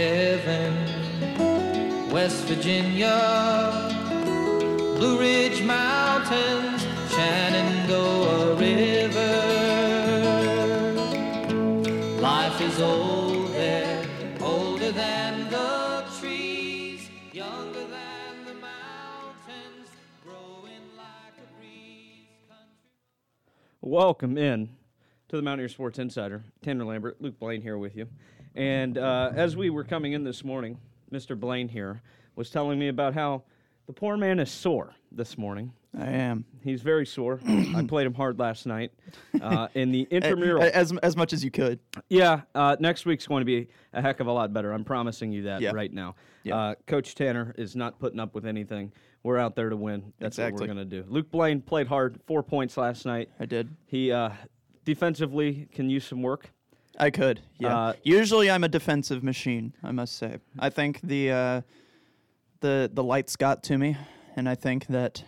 heaven. West Virginia, Blue Ridge Mountains, Shenandoah River. Life is old there, older than the trees, younger than the mountains, growing like a breeze. Country Welcome in to the Mountaineer Sports Insider. Tannor Lambert, Luke Blaine here with you. And uh, as we were coming in this morning, Mr. Blaine here was telling me about how the poor man is sore this morning. I am. He's very sore. I played him hard last night uh, in the intramural. As, as much as you could. Yeah, uh, next week's going to be a heck of a lot better. I'm promising you that Yeah. right now. Yeah. Uh, Coach Tannor is not putting up with anything. We're out there to win. That's what we're going to do. Luke Blaine played hard, four points last night. I did. He uh, defensively can use some work. I could. Yeah. Uh, Usually I'm a defensive machine, I must say. I think the uh, the the lights got to me and I think that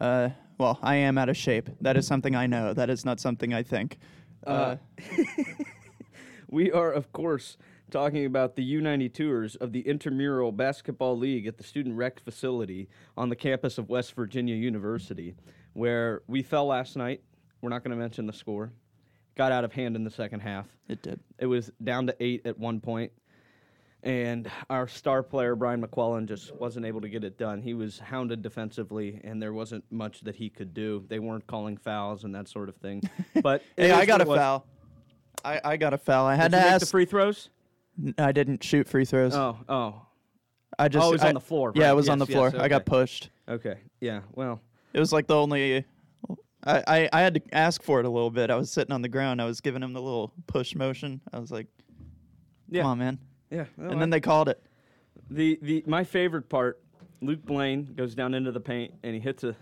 uh, well, I am out of shape. That is something I know. That is not something I think. Uh, We are, of course, talking about the U92ers of the Intramural Basketball League at the Student Rec Facility on the campus of West Virginia University, where we fell last night. We're not going to mention the score. Got out of hand in the second half. it did. It was down to eight at one point, and our star player Brian McClellan just wasn't able to get it done. He was hounded defensively, and there wasn't much that he could do. They weren't calling fouls and that sort of thing. But Hey, I got a was. foul. I, I got a foul. I had Did you to make ask. the free throws? N- I didn't shoot free throws. Oh, oh, I just Oh, it was I- on the floor, Yeah, right. it was on the floor. yes, I got pushed. okay, yeah. Well, It was like the only. I, I, I had to ask for it a little bit. I was sitting on the ground. I was giving him the little push motion. I was like, yeah, "Come on, man!" yeah. And then they called it. the the my favorite part, Luke Blaine goes down into the paint and he hits a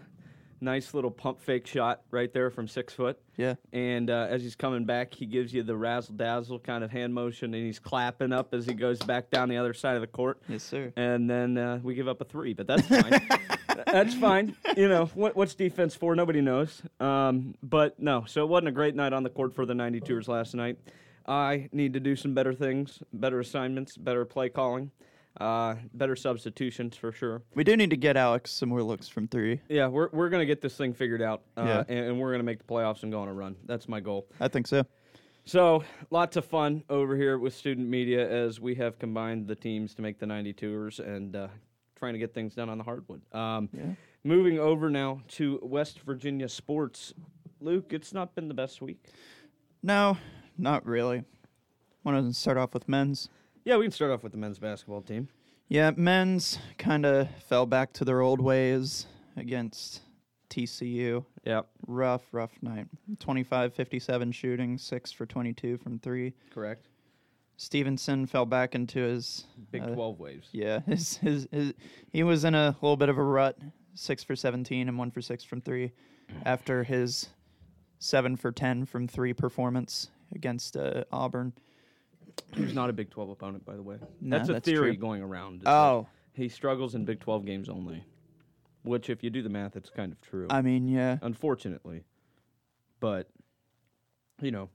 nice little pump fake shot right there from six foot. Yeah. And uh, as he's coming back, he gives you the razzle dazzle kind of hand motion, and he's clapping up as he goes back down the other side of the court. Yes, sir. And then uh, we give up a three, but that's fine. that's fine. You know what, what's defense for? Nobody knows. Um, but no, so it wasn't a great night on the court for the 92ers last night. I need to do some better things, better assignments, better play calling, uh, better substitutions for sure. We do need to get Alex some more looks from three. Yeah, we're we're gonna get this thing figured out, uh, Yeah. and, and we're gonna make the playoffs and go on a run. That's my goal. I think so. So, lots of fun over here with student media as we have combined the teams to make the 92ers and uh, trying to get things done on the hardwood. Um, Yeah. Moving over now to West Virginia sports. Luke, it's not been the best week. No, not really. Want to start off with men's? Yeah, we can start off with the men's basketball team. Yeah, men's kind of fell back to their old ways against TCU. Yeah, Rough, rough night. 25 57 shooting, 6 for 22 from 3. correct. Stevenson fell back into his Big uh, 12 waves. Yeah, his, his his he was in a little bit of a rut. Six for seventeen and one for six from three, after his seven for ten from three performance against uh, Auburn. He's not a Big 12 opponent, by the way. No, that's a that's theory true. going around. Oh, He struggles in Big 12 games only, which, if you do the math, it's kind of true. I mean, yeah, unfortunately. But you know,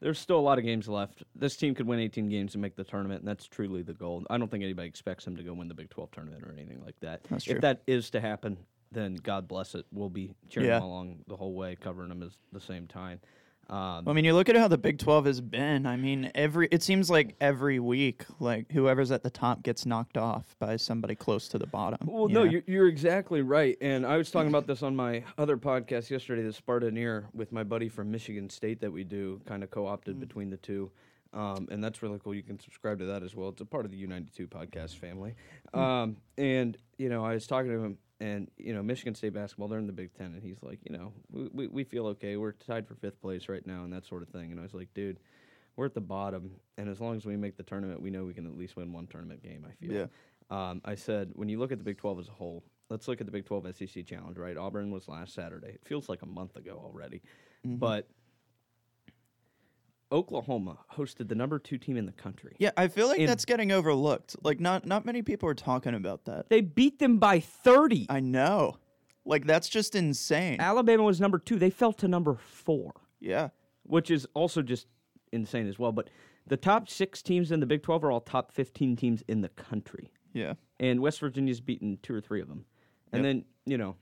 there's still a lot of games left. This team could win 18 games and make the tournament, and that's truly the goal. I don't think anybody expects them to go win the Big 12 tournament or anything like that. That's if that is to happen, then God bless it. We'll be cheering Yeah. them along the whole way, covering them at the same time. Um, I mean, you look at how the Big Twelve has been. I mean, every it seems like every week, like whoever's at the top gets knocked off by somebody close to the bottom. Well, you no, you're, you're exactly right. And I was talking about this on my other podcast yesterday, the Spartaneer, with my buddy from Michigan State that we do, kind of co opted Mm. between the two. Um, and that's really cool. You can subscribe to that as well. It's a part of the U92 podcast family. Mm. Um, and, you know, I was talking to him, and, you know, Michigan State basketball, they're in the Big Ten. And he's like, you know, we, we, we feel okay. We're tied for fifth place right now, and that sort of thing. And I was like, dude, we're at the bottom. And as long as we make the tournament, we know we can at least win one tournament game, I feel. Yeah. Um, I said, when you look at the Big 12 as a whole, let's look at the Big 12 SEC Challenge, right? Auburn was last Saturday. It feels like a month ago already. Mm-hmm. But Oklahoma hosted the number two team in the country. yeah, I feel like in- that's getting overlooked. Like, not not many people are talking about that. They beat them by 30. I know, like that's just insane. Alabama was number two. They fell to number four, Yeah, which is also just insane as well. But the top six teams in the Big 12 are all top 15 teams in the country. Yeah. And West Virginia's beaten two or three of them. And Yep. then, you know,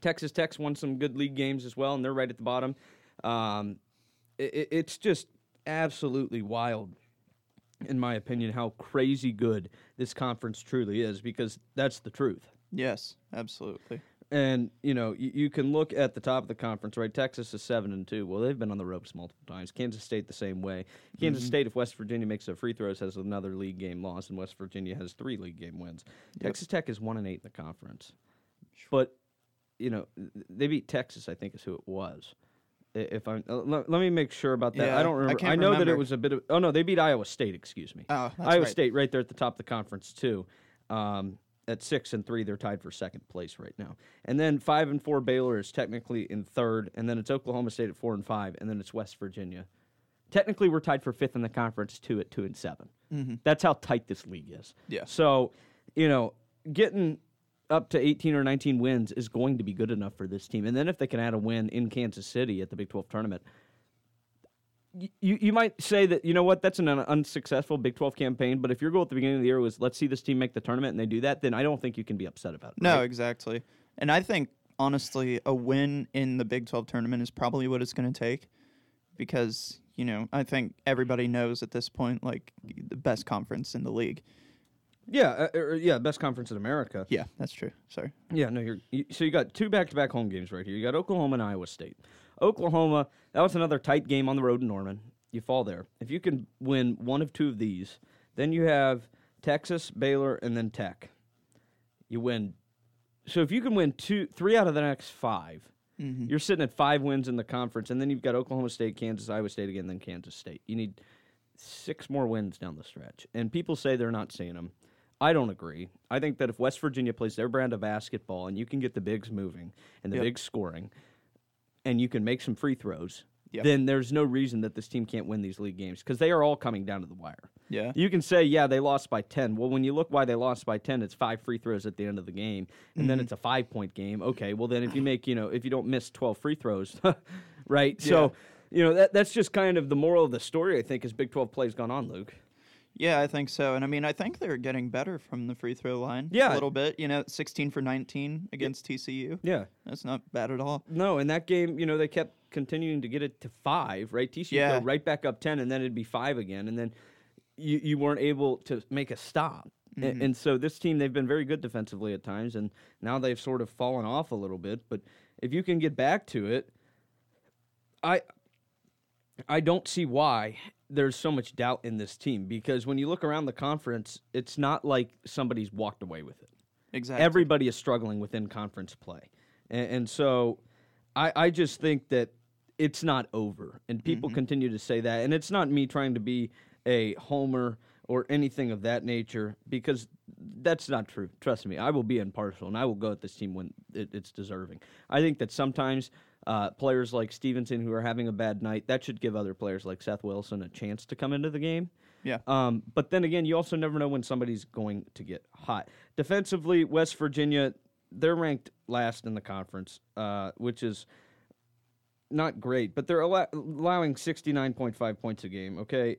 Texas Tech's won some good league games as well, and they're right at the bottom. Um, it, it's just absolutely wild, in my opinion, how crazy good this conference truly is because that's the truth. Yes, absolutely. And you know, you, you can look at the top of the conference, right? Texas is seven and two. Well, they've been on the ropes multiple times. Kansas State the same way. Kansas mm-hmm. State, if West Virginia makes their free throws, has another league game loss, and West Virginia has three league game wins. Texas Tech is one and eight in the conference, but you know, they beat Texas. I think is who it was. I- If I uh, let, let me make sure about that. Yeah, I don't I remember. can't know that it was a bit of. Oh no, they beat Iowa State. Excuse me. Oh, Iowa right. State right there at the top of the conference too. Um, at six and three, they're tied for second place right now. And then five and four, Baylor is technically in third, and then it's Oklahoma State at four and five, and then it's West Virginia. Technically, we're tied for fifth in the conference, two at two and 7 That's how tight this league is. Yeah. So, you know, getting up to 18 or 19 wins is going to be good enough for this team. And then if they can add a win in Kansas City at the Big 12 tournament, you, you might say that, you know what, that's an unsuccessful Big 12 campaign. But if your goal at the beginning of the year was, let's see this team make the tournament and they do that, then I don't think you can be upset about it. No, right? exactly. And I think honestly, a win in the Big 12 tournament is probably what it's going to take because, you know, I think everybody knows at this point like the best conference in the league. Yeah, uh, uh, yeah, best conference in America. Yeah, that's true. Sorry. Yeah, no, you're you, so you got two back-to-back home games right here. You got Oklahoma and Iowa State. Oklahoma, that was another tight game on the road in Norman. You fall there. If you can win one of two of these, then you have Texas, Baylor, and then Tech. You win. So if you can win two, three out of the next 5 Mm-hmm. you're sitting at five wins in the conference, and then you've got Oklahoma State, Kansas, Iowa State again, then Kansas State. You need six more wins down the stretch, and people say they're not seeing them. I don't agree. I think that if West Virginia plays their brand of basketball and you can get the bigs moving and the Yep. bigs scoring, and you can make some free throws, Yep. then there's no reason that this team can't win these league games because they are all coming down to the wire. Yeah. You can say, yeah, they lost by 10. Well, when you look why they lost by 10, it's five free throws at the end of the game, and then mm-hmm. it's a five point game. Okay, well, then if you make, you know, if you don't miss 12 free throws, right? So, you know, that, that's just kind of the moral of the story, I think, as Big 12 play's gone on, Luke. Yeah, I think so. And I mean, I think they're getting better from the free throw line. Yeah. A little bit. You know, 16 for 19 against TCU. Yeah. That's not bad at all. No, in that game, you know, they kept continuing to get it to five, right? TCU Yeah. go right back up 10, and then it'd be five again. And then you, you weren't able to make a stop. A- mm-hmm. And, so this team, they've been very good defensively at times, and now they've sort of fallen off a little bit. But if you can get back to it, I I don't see why there's so much doubt in this team because when you look around the conference, it's not like somebody's walked away with it Exactly. everybody is struggling within conference play. And, and so I, I just think that it's not over. And people mm-hmm. continue to say that. And it's not me trying to be a homer or anything of that nature because that's not true. Trust me, I will be impartial and I will go at this team when it, it's deserving. I think that sometimes uh, players like Stevenson who are having a bad night, that should give other players like Seth Wilson a chance to come into the game. Yeah. Um, but then again, you also never know when somebody's going to get hot. Defensively, West Virginia, they're ranked last in the conference, uh, which is not great, but they're allow- allowing 69.5 points a game, okay?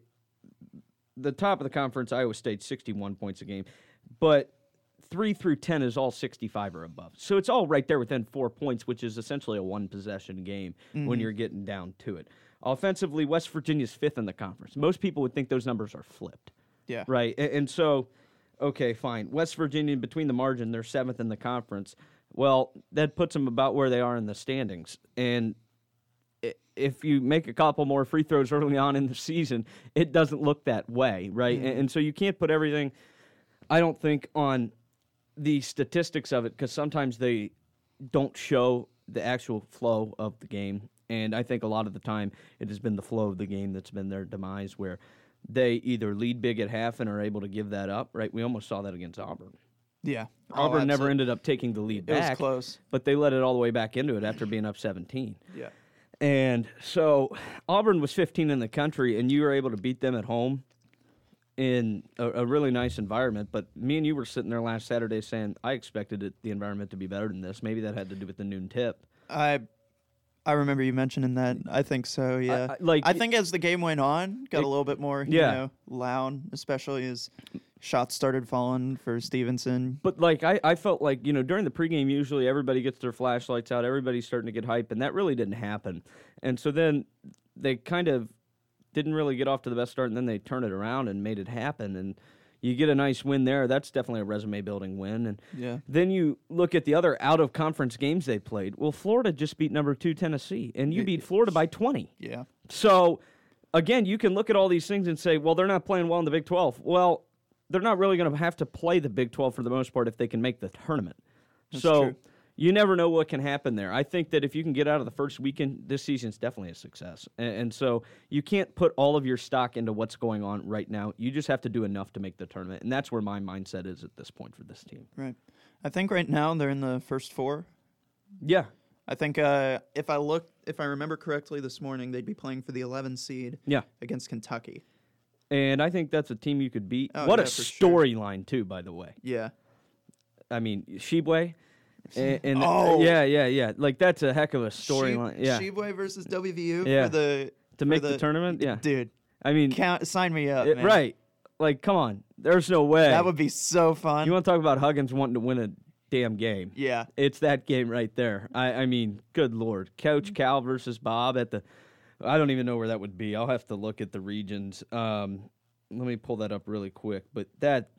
The top of the conference, Iowa State, 61 points a game. But 3 through 10 is all 65 or above. So it's all right there within four points, which is essentially a one possession game when mm-hmm. you're getting down to it. Offensively, West Virginia's fifth in the conference. Most people would think those numbers are flipped. Yeah. Right. A- And, so, okay, fine. West Virginia, between the margin, they're seventh in the conference. Well, that puts them about where they are in the standings. And if you make a couple more free throws early on in the season, it doesn't look that way, right? Mm-hmm. And, and so you can't put everything, I don't think, on the statistics of it because sometimes they don't show the actual flow of the game. And I think a lot of the time it has been the flow of the game that's been their demise where they either lead big at half and are able to give that up, right? We almost saw that against Auburn. Yeah. Oh, Auburn Oh, never ended up taking the lead back. It was close. But they let it all the way back into it after being up 17. Yeah. And so Auburn was 15 in the country, and you were able to beat them at home in a, a really nice environment. But me and you were sitting there last Saturday saying, I expected it, the environment to be better than this. Maybe that had to do with the noon tip. I I remember you mentioning that. I think so. Yeah. I- like- I think as the game went on, got It- a little bit more, you Yeah. know, loud, especially as shots started falling for Stevenson. But like I, I felt like you know during the pregame usually everybody gets their flashlights out, everybody's starting to get hype, and that really didn't happen. And so then they kind of didn't really get off to the best start, and then they turned it around and made it happen, and you get a nice win there. That's definitely a resume building win. And Yeah. then you look at the other out of conference games they played. Well, Florida just beat number two Tennessee, and you Yeah. beat Florida by twenty. Yeah. So, again, you can look at all these things and say, well, they're not playing well in the Big 12. Well, they're not really going to have to play the Big 12 for the most part if they can make the tournament. so, true. You never know what can happen there. I think that if you can get out of the first weekend, this season's definitely a success. And, and so, you can't put all of your stock into what's going on right now. You just have to do enough to make the tournament. And that's where my mindset is at this point for this team. Right. I think right now they're in the first four. Yeah. I think uh, if I look, if I remember correctly this morning, they'd be playing for the 11 seed Yeah. against Kentucky. And I think that's a team you could beat. Oh, what a yeah, sure. storyline, too, by the way. Yeah. I mean, Tshiebwe. And, and Oh. yeah, yeah, yeah. Like that's a heck of a storyline. Yeah, Tshiebwe versus WVU Yeah. for the to make the, tournament. Yeah, Dude, I mean, count sign me up, it- man. right? Like, come on. There's no way. That would be so fun. you want to talk about Huggins wanting to win a damn game? yeah. It's that game right there. I, I mean, good lord, Coach Cal versus Bob at the. I don't even know where that would be. I'll have to look at the regions. Um, let me pull that up really quick. But that,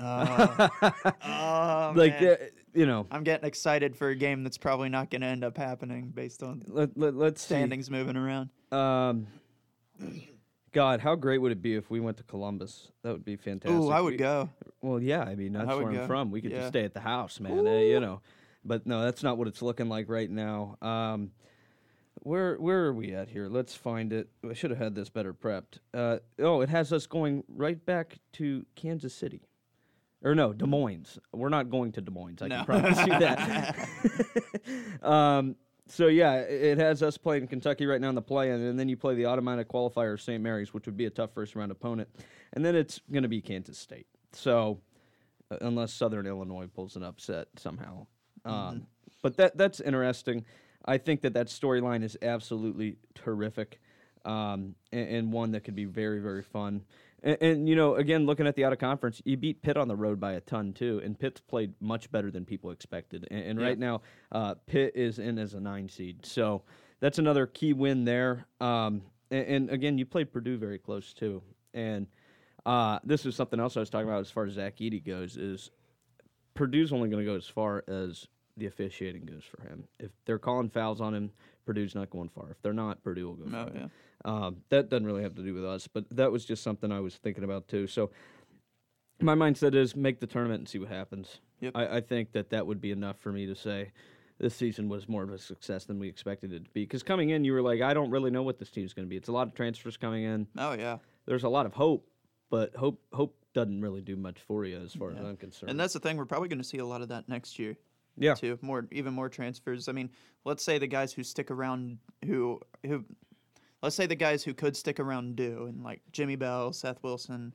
Oh, oh, like, man. You know, I'm getting excited for a game that's probably not going to end up happening based on let, let, let's see. standings moving around. Um, God, how great would it be if we went to Columbus? That would be fantastic. Ooh, I would We- go. Well, yeah, I mean that's I where I'm go. from. We could Yeah. just stay at the house, man. uh, you know, but no, that's not what it's looking like right now. Um, where where are we at here? Let's find it. I should have had this better prepped. Uh, oh, it has us going right back to Kansas City. Or no, Des Moines. We're not going to Des Moines. I No. can promise you that. um, so yeah, it has us playing Kentucky right now in the play-in, and then you play the automatic qualifier St. Mary's, which would be a tough first-round opponent, and then it's going to be Kansas State. So uh, unless Southern Illinois pulls an upset somehow, um, but that that's interesting. I think that that storyline is absolutely terrific, um, and, and one that could be very very fun. And, and you know, again, looking at the out of conference, you beat Pitt on the road by a ton too, and Pitt's played much better than people expected. And, and Yeah. right now, uh, Pitt is in as a nine seed, so that's another key win there. Um, and, and again, you played Purdue very close too, and uh, this is something else I was talking about as far as Zach Edey goes. Is Purdue's only going to go as far as the officiating goes for him. If they're calling fouls on him, Purdue's not going far. If they're not, Purdue will go Oh, far. yeah. Um, that doesn't really have to do with us, but that was just something I was thinking about too. So my mindset is make the tournament and see what happens. Yep. I, I think that that would be enough for me to say this season was more of a success than we expected it to be. Because coming in, you were like, I don't really know what this team's going to be. It's a lot of transfers coming in. Oh yeah. There's a lot of hope, but hope hope doesn't really do much for you as far as I'm concerned. And that's the thing. We're probably going to see a lot of that next year. Yeah, too. More, even more transfers. I mean, let's say the guys who stick around, who who, let's say the guys who could stick around do, and like Jimmy Bell, Seth Wilson,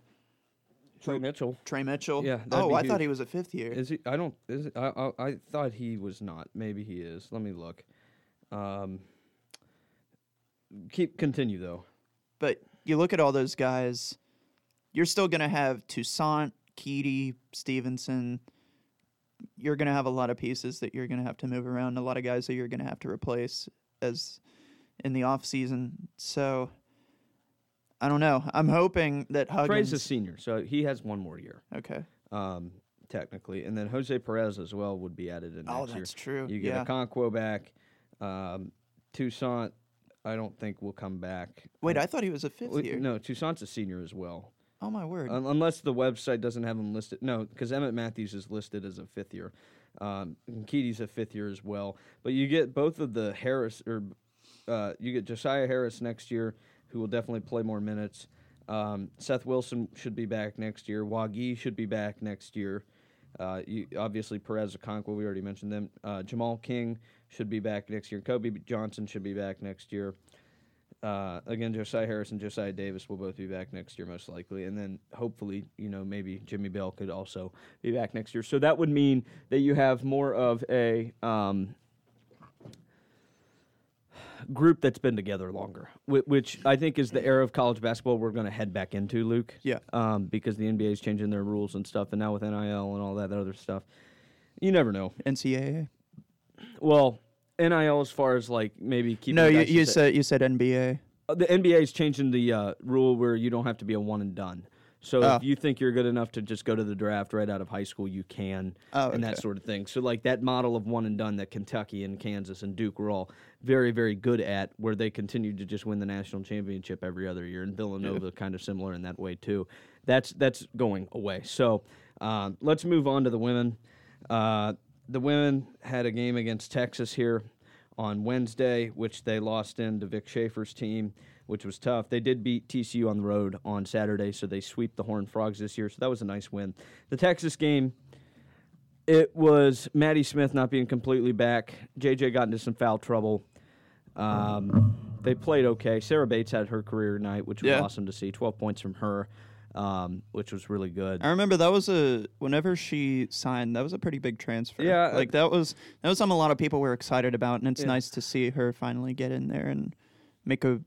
Tre Mitchell. Tre Mitchell. Yeah, Oh, I thought he was a fifth year. Is he? I don't. Is it, I, I? I thought he was not. Maybe he is. Let me look. Um. Keep continue though. But you look at all those guys, you're still going to have Toussaint, Keedy, Stevenson. You're going to have a lot of pieces that you're going to have to move around, a lot of guys that you're going to have to replace as in the off season. So I don't know. I'm hoping that Tre's Huggins. a senior, so he has one more year, okay. um, technically, and then Jose Perez as well would be added in next Oh, year. that's true. You get yeah. Okonkwo back. Um, Toussaint, I don't think will come back. Wait, I thought he was a fifth year. No, Toussaint's a senior as well. Oh my word. Un- unless the website doesn't have him listed. No, because Emmitt Matthews is listed as a fifth year. Um, Keaty's a fifth year as well. But you get both of the Harris, or uh, you get Josiah Harris next year, who will definitely play more minutes. Um, Seth Wilson should be back next year. Wague should be back next year. Uh, you, obviously, Perez Okonkwo, we already mentioned them. Uh, Jamal King should be back next year. Kobe Johnson should be back next year. Uh, again, Josiah Harris and Josiah Davis will both be back next year, most likely. And then hopefully, you know, maybe Jimmy Bell could also be back next year. So that would mean that you have more of a. Um, group that's been together longer, whi- which I think is the era of college basketball we're going to head back into, Luke. Yeah. Um, because the NBA is changing their rules and stuff, and now with NIL and all that other stuff, you never know. NCAA. Well, NIL as far as like maybe keeping. No, you, you said you said NBA. Uh, the NBA is changing the uh, rule where you don't have to be a one and done. So Oh. if you think you're good enough to just go to the draft right out of high school, you can, Oh, and that okay. sort of thing. So like that model of one and done that Kentucky and Kansas and Duke were all very very good at, where they continued to just win the national championship every other year, and Villanova kind of similar in that way too. That's that's going away. So um, let's move on to the women. Uh, the women had a game against Texas here on Wednesday, which they lost in to Vic Schaefer's team, which was tough. They did beat TCU on the road on Saturday, so they sweep the Horned Frogs this year, so that was a nice win. The Texas game, it was Maddie Smith not being completely back. JJ got into some foul trouble. Um, they played okay. Sarah Bates had her career night, which was Yeah. awesome to see. 12 points from her, um, which was really good. I remember that was a whenever she signed, that was a pretty big transfer. Yeah, uh, like that was that was something a lot of people were excited about, and it's Yeah. nice to see her finally get in there and make a.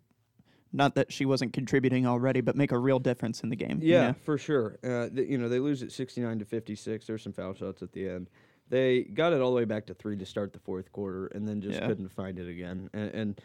Not that she wasn't contributing already, but make a real difference in the game. you Yeah, know? for sure. Uh, th- you know, they lose at 69 to 56. There's some foul shots at the end. They got it all the way back to three to start the fourth quarter, and then just Yeah. couldn't find it again. And, and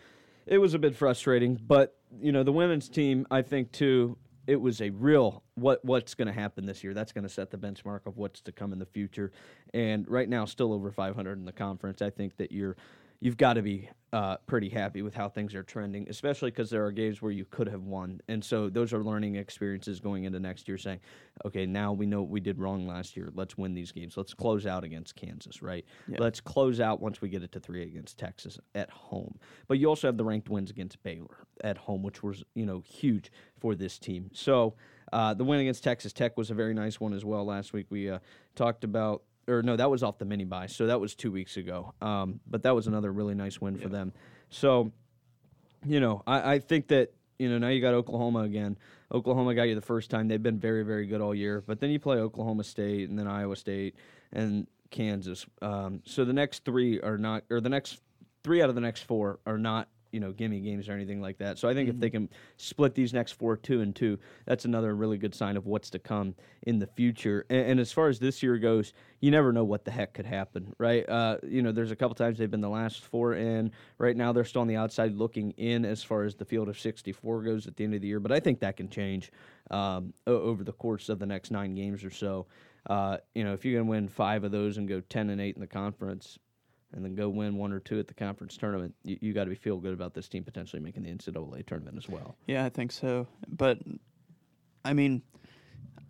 it was a bit frustrating. But you know, the women's team, I think too, it was a real what what's going to happen this year. That's going to set the benchmark of what's to come in the future. And right now, still over 500 in the conference. I think that you're you've got to be uh, pretty happy with how things are trending, especially because there are games where you could have won. And so those are learning experiences going into next year, saying, okay, now we know what we did wrong last year. Let's win these games. Let's close out against Kansas, right? Yeah. Let's close out once we get it to three against Texas at home. But you also have the ranked wins against Baylor at home, which was, you know, huge for this team. So uh, the win against Texas Tech was a very nice one as well. Last week we uh, talked about or no, that was off the mini bye, so that was two weeks ago. Um, but that was another really nice win for them. So, you know, I, I think that you know now you got Oklahoma again. Oklahoma got you the first time; they've been very, very good all year. But then you play Oklahoma State, and then Iowa State, and Kansas. Um, so the next three are not, or the next three out of the next four are not you know gimme games or anything like that. So I think if they can split these next four two and two, that's another really good sign of what's to come in the future. And, and as far as this year goes, you never know what the heck could happen, right? Uh, you know, there's a couple times they've been the last four in. Right now they're still on the outside looking in as far as the field of 64 goes at the end of the year, but I think that can change um, over the course of the next nine games or so. Uh, you know, if you can win five of those and go 10 and eight in the conference, and then go win one or two at the conference tournament, you, you got to be feel good about this team potentially making the NCAA tournament as well. Yeah, I think so. But I mean,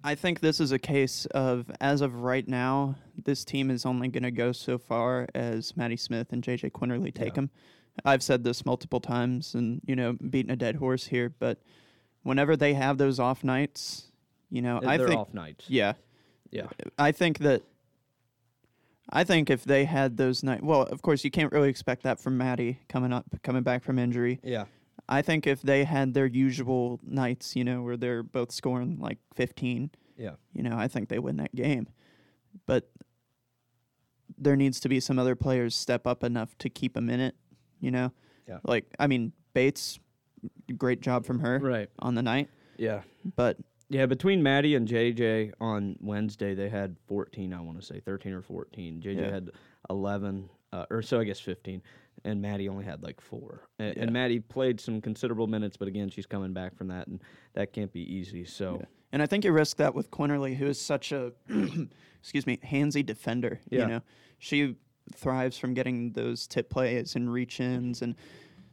I think this is a case of as of right now, this team is only going to go so far as Maddie Smith and JJ Quinterly take Yeah. them. I've said this multiple times, and you know, beating a dead horse here, but whenever they have those off nights, you know, I They're think off nights. yeah, Yeah. I think that. I think if they had those night, well, of course you can't really expect that from Maddie coming up, coming back from injury. Yeah. I think if they had their usual nights, you know, where they're both scoring like 15, Yeah. you know, I think they win that game. But there needs to be some other players step up enough to keep them in it, you know? Yeah. Like, I mean, Bates, great job from her Right. on the night, Yeah. but Yeah, between Maddie and JJ on Wednesday, they had 14, I want to say, 13 or 14. JJ Yeah. had 11, uh, or so I guess 15, and Maddie only had like four. And, Yeah. and Maddie played some considerable minutes, but again, she's coming back from that, and that can't be easy. So, Yeah. And I think you risk that with Quinterly, who is such a, excuse me, handsy defender. You know, she thrives from getting those tip plays and reach ins, and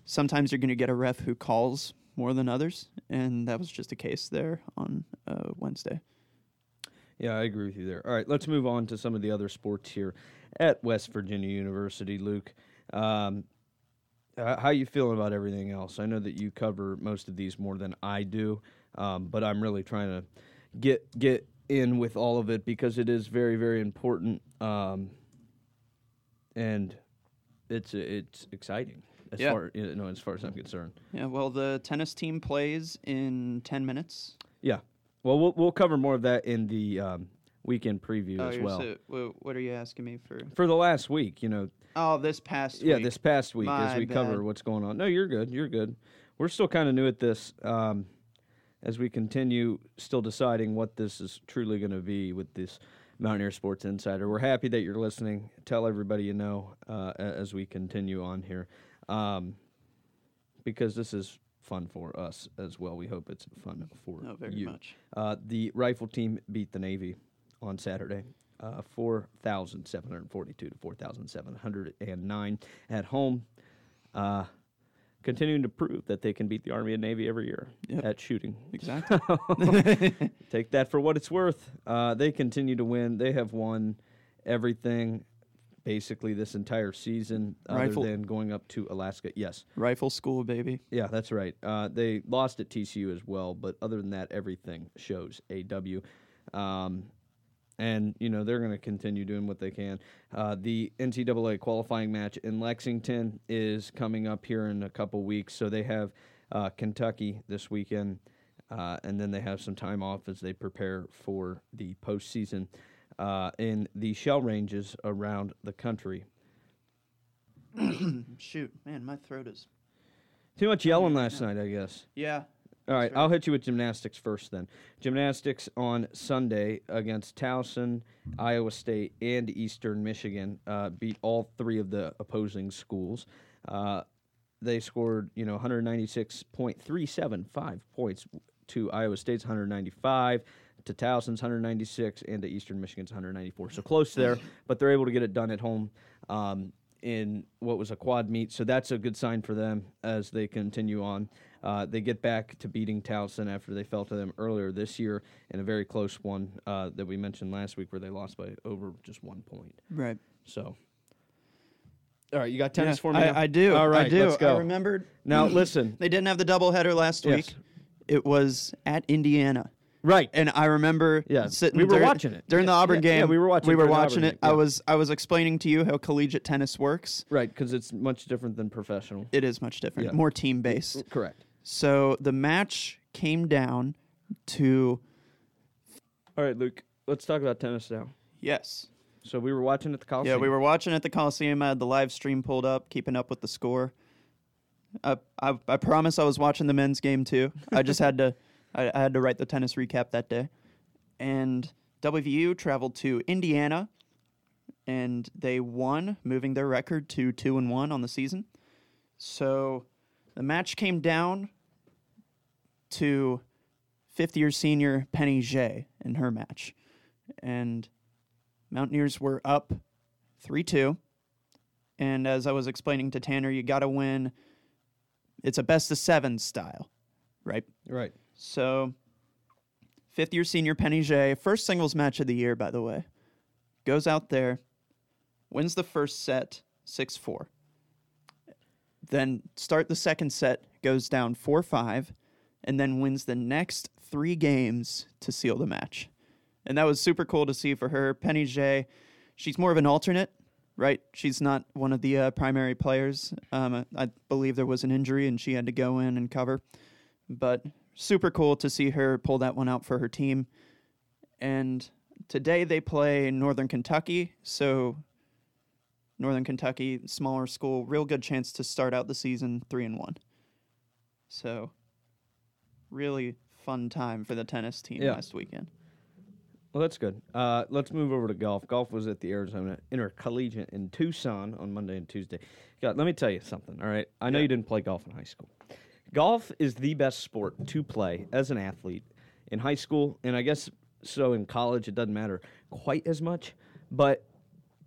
sometimes you're going to get a ref who calls more than others, and that was just a case there on uh, Wednesday. yeah, I agree with you there. All right, let's move on to some of the other sports here at West Virginia University. Luke, um, uh, how you feeling about everything else? I know that you cover most of these more than I do, um, but I'm really trying to get get in with all of it because it is very very important, um, and it's it's exciting as Yeah. far you know as far as I'm concerned. Yeah, well, the tennis team plays in 10 minutes. Yeah, well we'll we'll cover more of that in the um, weekend preview Oh, as well. so- what are you asking me for? for the last week, you know, Oh, this past Yeah, week. this past week as My we cover what's going on. No, you're good. You're good. We're still kind of new at this um, as we continue still deciding what this is truly going to be with this Mountaineer Sports Insider. We're happy that you're listening. Tell everybody you know uh, as we continue on here um, because this is fun for us as well. We hope it's fun for Oh, very you. much. Uh, the rifle team beat the Navy on Saturday, uh, 4,742 to 4,709 at home, uh, continuing to prove that they can beat the Army and Navy every year Yep. at shooting. Exactly. Take that for what it's worth. Uh, they continue to win. They have won everything basically this entire season, Rifle- other than going up to Alaska. Yes. Rifle school, baby. Yeah, that's right. Uh, they lost at TCU as well, but other than that, everything shows a W. Um, and you know they're going to continue doing what they can. Uh, the NCAA qualifying match in Lexington is coming up here in a couple weeks, so they have uh, Kentucky this weekend, uh, and then they have some time off as they prepare for the postseason uh, in the shell ranges around the country. Shoot, man, my throat is. Too much yelling last night, I guess. Yeah. All right. I'll hit you with gymnastics first then. Gymnastics on Sunday against Towson, Iowa State, and Eastern Michigan uh, beat all three of the opposing schools. Uh, they scored, you know, 196.375 points to Iowa State's 195, to Towson's 196, and to Eastern Michigan's 194. So close there, but they're able to get it done at home. Um, in what was a quad meet, so that's a good sign for them as they continue on. Uh, they get back to beating Towson after they fell to them earlier this year in a very close one uh, that we mentioned last week, where they lost by over just one point. Right. So, all right, you got tennis Yeah, for me? I, I do. All right, I do. let's go. I remembered. now, listen. They didn't have the doubleheader last Yes. week. It was at Indiana. Right. And I remember Yeah, sitting we were dur- watching it. during the Auburn yeah, yeah, game. we were watching We it were during watching Auburn it. game, I yeah. was I was explaining to you how collegiate tennis works. Right, because it's much different than professional. It is much different, Yeah. more team based. Mm, correct. So the match came down to All right, Luke. Let's talk about tennis now. yes. So we were watching at the Coliseum. Yeah, we were watching at the Coliseum. I had the live stream pulled up, keeping up with the score. I I, I promise I was watching the men's game too. I just had to I, I had to write the tennis recap that day. And WVU traveled to Indiana and they won, moving their record to two and one on the season. So the match came down to fifth year senior Penny Jay in her match. And Mountaineers were up 3 2. And as I was explaining to Tannor, you got to win. It's a best of seven style, right? right. So, fifth year senior Penny Jay, first singles match of the year, by the way, goes out there, wins the first set 6 4. Then start the second set, goes down 4 5, and then wins the next three games to seal the match. And that was super cool to see for her. Penny Jay, she's more of an alternate, right? She's not one of the uh, primary players. Um, I believe there was an injury and she had to go in and cover. But super cool to see her pull that one out for her team. And today they play Northern Kentucky. So, Northern Kentucky, smaller school, real good chance to start out the season 3 and 1. So, really fun time for the tennis team Yeah. last weekend. Well, that's good. Uh, let's move over to golf. Golf was at the Arizona Intercollegiate in Tucson on Monday and Tuesday. God, let me tell you something. All right, I know Yeah. you didn't play golf in high school. Golf is the best sport to play as an athlete in high school, and I guess so in college. It doesn't matter quite as much, but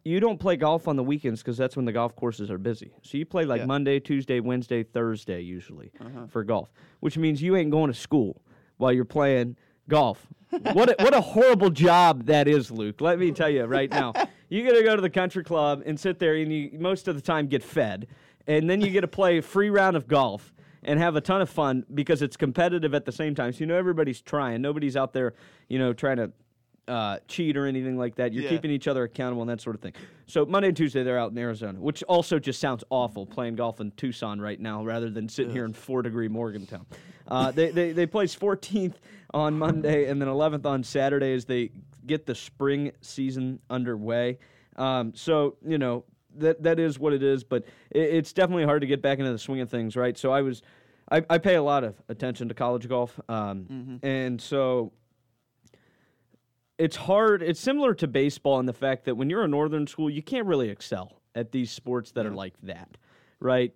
you don't play golf on the weekends because that's when the golf courses are busy. So you play like Yeah. Monday, Tuesday, Wednesday, Thursday usually uh-huh. for golf, which means you ain't going to school while you're playing golf. what a, what a horrible job that is, Luke. Let me tell you right now. You got to go to the country club and sit there, and you most of the time get fed, and then you get to play a free round of golf and have a ton of fun because it's competitive at the same time. So you know everybody's trying. Nobody's out there, you know, trying to uh, cheat or anything like that. You're Yeah. keeping each other accountable and that sort of thing. So Monday and Tuesday they're out in Arizona, which also just sounds awful playing golf in Tucson right now rather than sitting here in four degree Morgantown. Uh, they, they they place 14th on Monday and then 11th on Saturday as they get the spring season underway. Um, so you know that that is what it is. But it, it's definitely hard to get back into the swing of things, right? So I was, I, I pay a lot of attention to college golf, um, and so it's hard. It's similar to baseball in the fact that when you're a northern school, you can't really excel at these sports that are like that, right?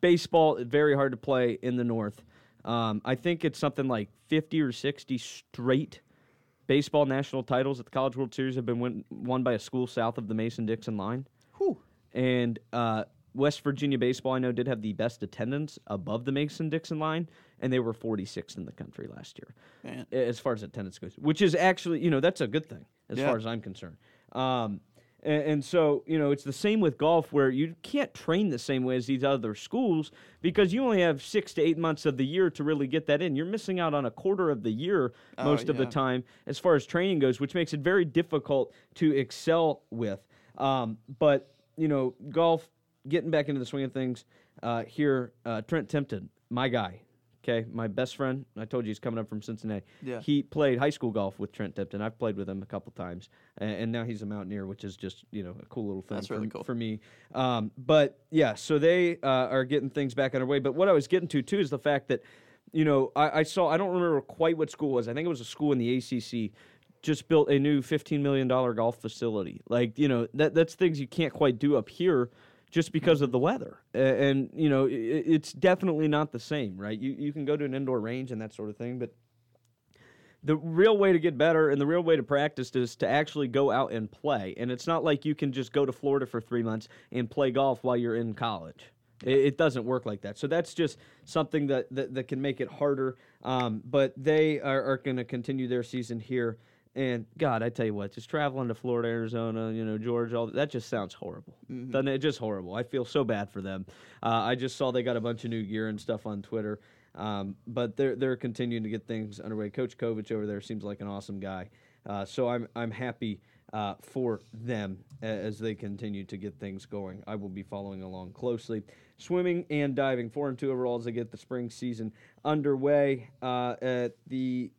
Baseball very hard to play in the north. Um, I think it's something like 50 or 60 straight baseball national titles at the College World Series have been win- won by a school south of the Mason Dixon line. Whew. And uh, West Virginia baseball, I know, did have the best attendance above the Mason Dixon line, and they were 46th in the country last year Man. as far as attendance goes, which is actually, you know, that's a good thing as Yeah. far as I'm concerned. Um, and, and so, you know, it's the same with golf where you can't train the same way as these other schools because you only have six to eight months of the year to really get that in. You're missing out on a quarter of the year Oh, most of the time as far as training goes, which makes it very difficult to excel with. Um, but, you know, golf, getting back into the swing of things uh, here, uh, Trent Tipton, my guy, okay, my best friend. I told you he's coming up from Cincinnati. Yeah. He played high school golf with Trent Tipton. I've played with him a couple times, and, and now he's a mountaineer, which is just you know a cool little thing That's for, really cool. for me. Um, but yeah, so they uh, are getting things back underway. But what I was getting to too is the fact that you know I, I saw I don't remember quite what school it was. I think it was a school in the ACC. Just built a new fifteen million dollar golf facility. Like you know that that's things you can't quite do up here just because of the weather. And, you know, it's definitely not the same, right? You, you can go to an indoor range and that sort of thing, but the real way to get better and the real way to practice is to actually go out and play. And it's not like you can just go to Florida for three months and play golf while you're in college. It, it doesn't work like that. So that's just something that, that, that can make it harder. Um, but they are, are going to continue their season here. And God, I tell you what, just traveling to Florida, Arizona, you know, Georgia, all that just sounds horrible. Doesn't it? Just horrible. I feel so bad for them. Uh, I just saw they got a bunch of new gear and stuff on Twitter. Um, but they're they're continuing to get things underway. Coach Covich over there seems like an awesome guy. Uh, so I'm I'm happy uh, for them as they continue to get things going. I will be following along closely. Swimming and diving, four and two overall as they get the spring season underway. Uh, at the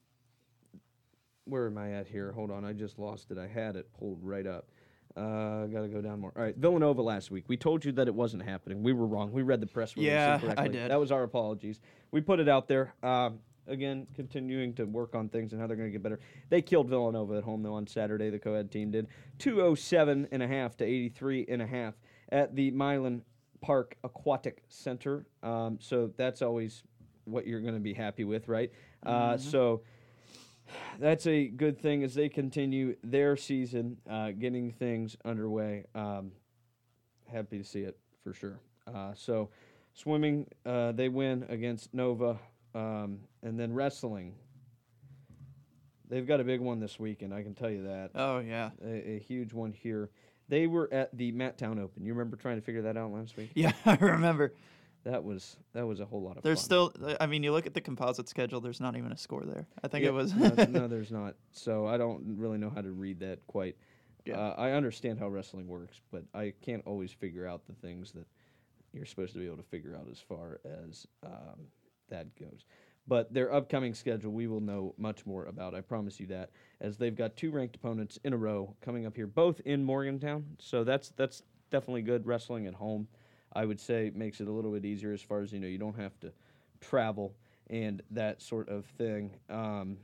where am I at here? Hold on, I just lost it. I had it pulled right up. Uh, gotta go down more. All right, Villanova last week. We told you that it wasn't happening. We were wrong. We read the press release Yeah, I did. That was our apologies. We put it out there. Um, again, continuing to work on things and how they're going to get better. They killed Villanova at home though on Saturday. The co-ed team did 207 and a half to 83 and a half at the Mylan Park Aquatic Center. Um, so that's always what you're going to be happy with, right? Uh, so that's a good thing as they continue their season, uh, getting things underway. Um, happy to see it for sure. Uh, so, swimming, uh, they win against Nova, um, and then wrestling. They've got a big one this weekend. I can tell you that. Oh yeah. A, a huge one here. They were at the Mat Town Open. You remember trying to figure that out last week? Yeah, I remember. That was that was a whole lot of There's fun. still. I mean, you look at the composite schedule. There's not even a score there. I think Yeah, it was. no, no, there's not. So I don't really know how to read that quite. Yeah. Uh, I understand how wrestling works, but I can't always figure out the things that you're supposed to be able to figure out as far as um, that goes. But their upcoming schedule, we will know much more about. I promise you that, as they've got two ranked opponents in a row coming up here, both in Morgantown. So that's that's definitely good. Wrestling at home, I would say, makes it a little bit easier as far as you know. You don't have to travel and that sort of thing. Um,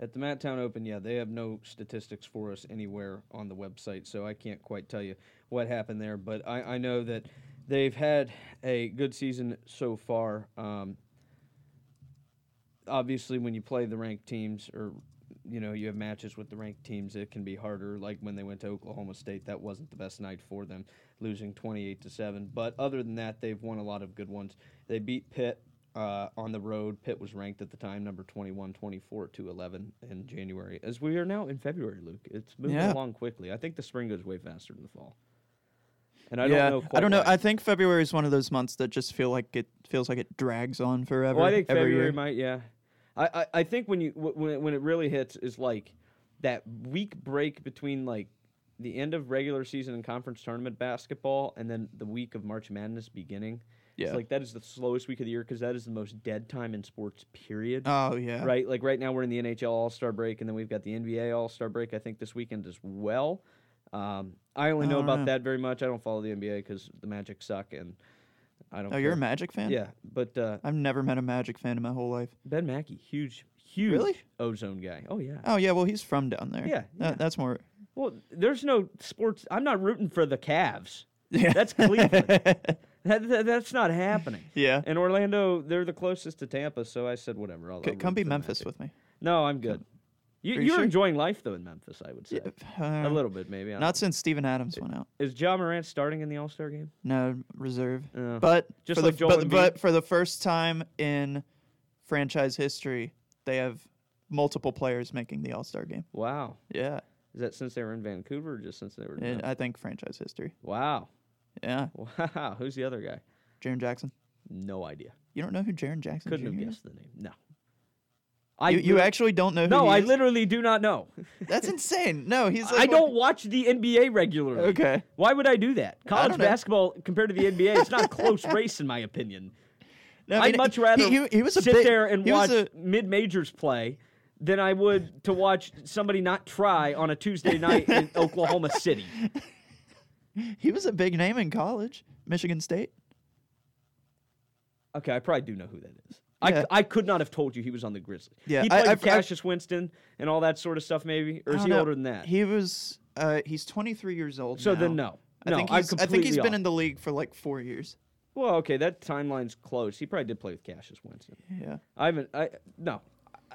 at the Mat Town Open, yeah, they have no statistics for us anywhere on the website, so I can't quite tell you what happened there. But I, I know that they've had a good season so far. Um, obviously, when you play the ranked teams, or you know you have matches with the ranked teams, it can be harder. Like when they went to Oklahoma State, that wasn't the best night for them, losing twenty-eight to seven. But other than that, they've won a lot of good ones. They beat Pitt uh, on the road. Pitt was ranked at the time number 21, 24 to 11 in January. As we are now in February, Luke, it's moving Yeah. along quickly. I think the spring goes way faster than the fall. And I yeah, don't know. I don't know. why. I think February is one of those months that just feel like it feels like it drags on forever. Well, I think February year. might. Yeah, I, I, I think when you wh- when it, when it really hits is like that week break between like the end of regular season and conference tournament basketball, and then the week of March Madness beginning. Yeah. It's like that is the slowest week of the year because that is the most dead time in sports. Period. Oh yeah. Right, like right now we're in the NHL All Star break, and then we've got the NBA All Star break. I think this weekend as well. Um, I only know about know. that very much. I don't follow the NBA because the Magic suck, and I don't. Oh, you're a. Magic fan? Yeah, but uh, I've never met a Magic fan in my whole life. Ben Mackey, huge, huge Really? ozone guy. Oh yeah. Oh yeah, well he's from down there. Yeah, That- yeah. that's more. Well, there's no sports. I'm not rooting for the Cavs. Yeah, That's Cleveland. that, that- that's not happening. yeah. And Orlando, they're the closest to Tampa, so I said whatever. I'll, C- I'll come be Memphis with me. No, I'm good. You, Are you you're sure? enjoying life though in Memphis, I would say. Uh, A little bit, maybe. Not since Steven Adams went out. Is Ja Morant starting in the All Star game? No reserve. Uh, But Just for like the Joel but, but for the first time in franchise history, they have multiple players making the All Star game. wow. Yeah, Is that since they were in Vancouver or just since they were in it, I think franchise history. Wow. Yeah, Wow. Who's the other guy? Jaren Jackson. No idea. You don't know who Jaren Jackson Couldn't Jr. have guessed the name. No. I You, you actually don't know who No, he I literally do not know. That's insane. No, he's. Like I don't watch the NBA regularly. Okay. Why would I do that? College basketball compared to the NBA, it's not a close race in my opinion. No, I I'd mean, much rather he, he was a sit big, there and was watch a- mid majors play than I would to watch somebody not try on a Tuesday night in Oklahoma City. he was a big name in college, Michigan State. Okay, I probably do know who that is. Yeah. I, I could not have told you he was on the Grizzlies. Yeah, he played I've- with Cassius Winston and all that sort of stuff, maybe, or I is he know. older than that? He was. Uh, he's 23 years old. so now. then, no, I no, think I'm he's. I think he's been in the league for like four years. Well, okay, that timeline's close. He probably did play with Cassius Winston. Yeah. I haven't. I no, I-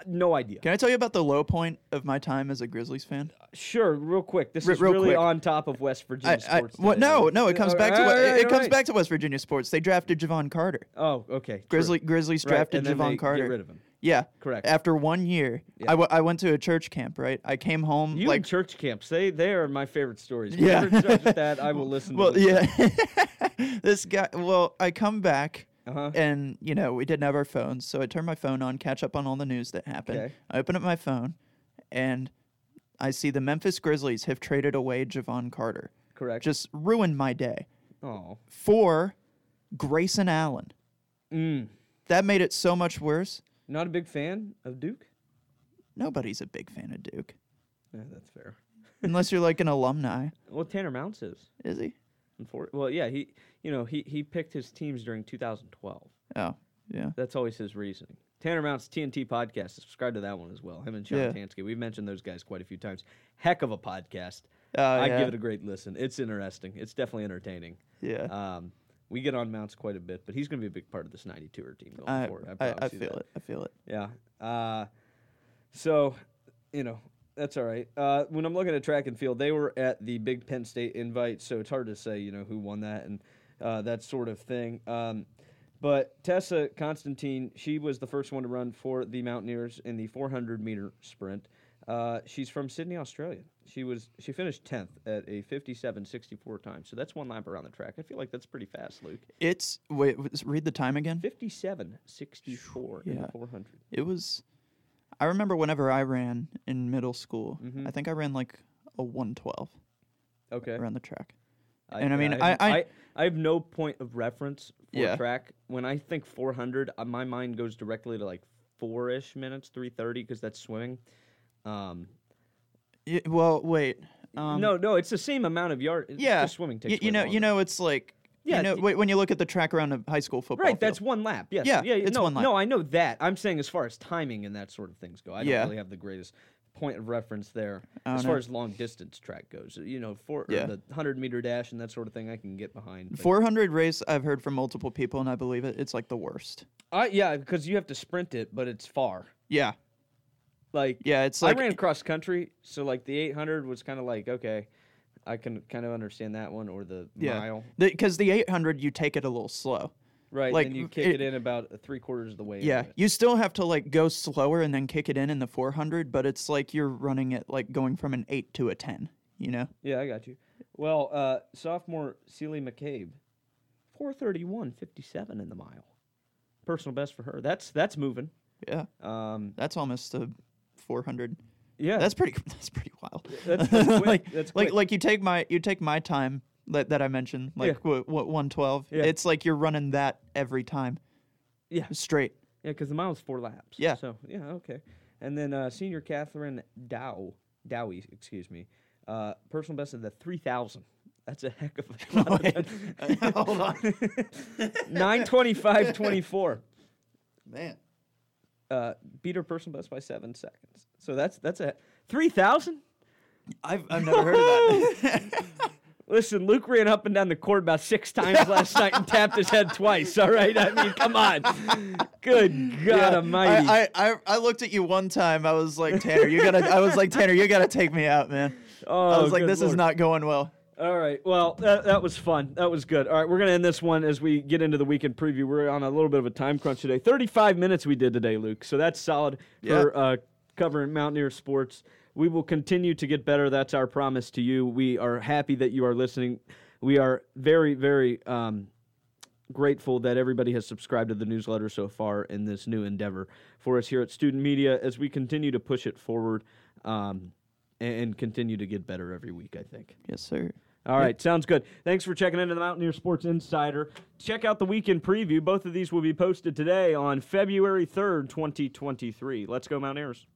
no idea. Can I tell you about the low point of my time as a Grizzlies fan? Sure, real quick. This Re- is real really quick. on top of West Virginia I, I, sports. what, no, no, it comes back to all what, right, it comes right. back to West Virginia sports. They drafted Jevon Carter. Oh, okay. Grizzly Grizzlies Right, drafted Jevon Carter. Get rid of him. Yeah, Correct. After one year, Yeah. I, w- I went to a church camp. Right, I came home You like church camps, they they are my favorite stories. Yeah. Whenever it with that, I will listen. Well, to yeah. this guy. Well, I come back, Uh-huh. and you know we didn't have our phones, so I turn my phone on, catch up on all the news that happened. Okay. I open up my phone, and I see the Memphis Grizzlies have traded away Jevon Carter. Correct. Just ruined my day oh. for Grayson Allen. Mm. That made it so much worse. Not a big fan of Duke. Nobody's a big fan of Duke, Yeah, that's fair. unless you're like an alumni. Well, Tanner Mounts is. Is he? Well, yeah, he you know he he picked his teams during 2012. Oh, yeah. That's always his reasoning. Tanner Mounts TNT podcast. Subscribe to that one as well. Him and Sean Yeah. Tansky. We've mentioned those guys quite a few times. Heck of a podcast. Oh, I yeah. give it a great listen. It's interesting. It's definitely entertaining. yeah. Um, we get on Mounts quite a bit, but he's going to be a big part of this 92er team going I, forward. I, I, I feel that. it. I feel it. Yeah. Uh, so, you know, that's all right. Uh, when I'm looking at track and field, they were at the Big Penn State invite, so it's hard to say, you know, who won that and uh, that sort of thing. Um, but Tessa Constantine, she was the first one to run for the Mountaineers in the 400 meter sprint. Uh, she's from Sydney, Australia. She was she finished 10th at a 57.64 time. So that's one lap around the track. I feel like that's pretty fast, Luke. It's wait. Read the time again. 57.64 in Yeah. the 400. It was. I remember whenever I ran in middle school. Mhm. I think I ran like a one twelve Okay. around the track. I, And I mean, have, I- I- I have no point of reference for Yeah. track. When I think 400, uh, my mind goes directly to like four ish minutes, 330, because that's swimming. Um, Y- well, wait. Um, no, no, it's the same amount of yard. Yeah. swimming takes. y- you know, you know, it's like. Yeah, You know, when you look at the track around a high school football. Right, that's one lap. Yes. Yeah, yeah. it's no, one lap. No, I know that. I'm saying as far as timing and that sort of things go, I don't Yeah. really have the greatest point of reference there. Don't As far as long distance track goes, uh, you know, for or Yeah. the 100 meter dash and that sort of thing, I can get behind. but- 400 race. I've heard from multiple people, and I believe it. It's like the worst. I, yeah, because you have to sprint it, but it's far. Yeah, Like yeah. It's like I ran cross country, so like the 800 was kind of like okay, I can kind of understand that one or the yeah, mile, because the, 800 you take it a little slow. right? like, and you kick it- it, in about three quarters of the way. Yeah, you still have to like go slower and then kick it in in the 400, but it's like you're running it like going from an 8 to a 10, you know? yeah, I got you. Well, uh, sophomore Ceili McCabe, 431.57 in the mile, personal best for her. That's that's moving. Yeah. Um, That's almost a 400. Yeah, That's pretty that's pretty wild. That's- that's quick, like that's like quick. like you take my you take my time that, that I mentioned, like what, what 112. Yeah. It's like you're running that every time yeah, straight. yeah, because the mile's four laps. Yeah. So yeah, okay. And then uh, senior Catherine Dow, Dowie, excuse me, Uh, personal best of the 3,000. That's a heck of a lot. Wait, hold on, 925.24. man. Uh, beat her personal best by seven seconds. So that's that's a 3,000? I've I've never heard of that. Listen, Luke ran up and down the court about six times last night and tapped his head twice. All right, I mean, come on. Good God Yeah, Almighty! I, I, I looked at you one time. I was like, Tannor, you gotta. I was like, Tannor, you gotta take me out, man. oh, I was like, this is not going well. All right. Well, that, that was fun. That was good. All right, we're gonna end this one as we get into the weekend preview. We're on a little bit of a time crunch today. Thirty-five minutes we did today, Luke. So that's solid Yeah. for uh, covering Mountaineer sports. We will continue to get better. That's our promise to you. We are happy that you are listening. We are very, very um, grateful that everybody has subscribed to the newsletter so far in this new endeavor for us here at Student Media as we continue to push it forward um, and continue to get better every week. I think. Yes, sir. All right, sounds good. Thanks for checking into the Mountaineer Sports Insider. Check out the weekend preview. Both of these will be posted today on February 3rd, 2023. Let's go, Mountaineers.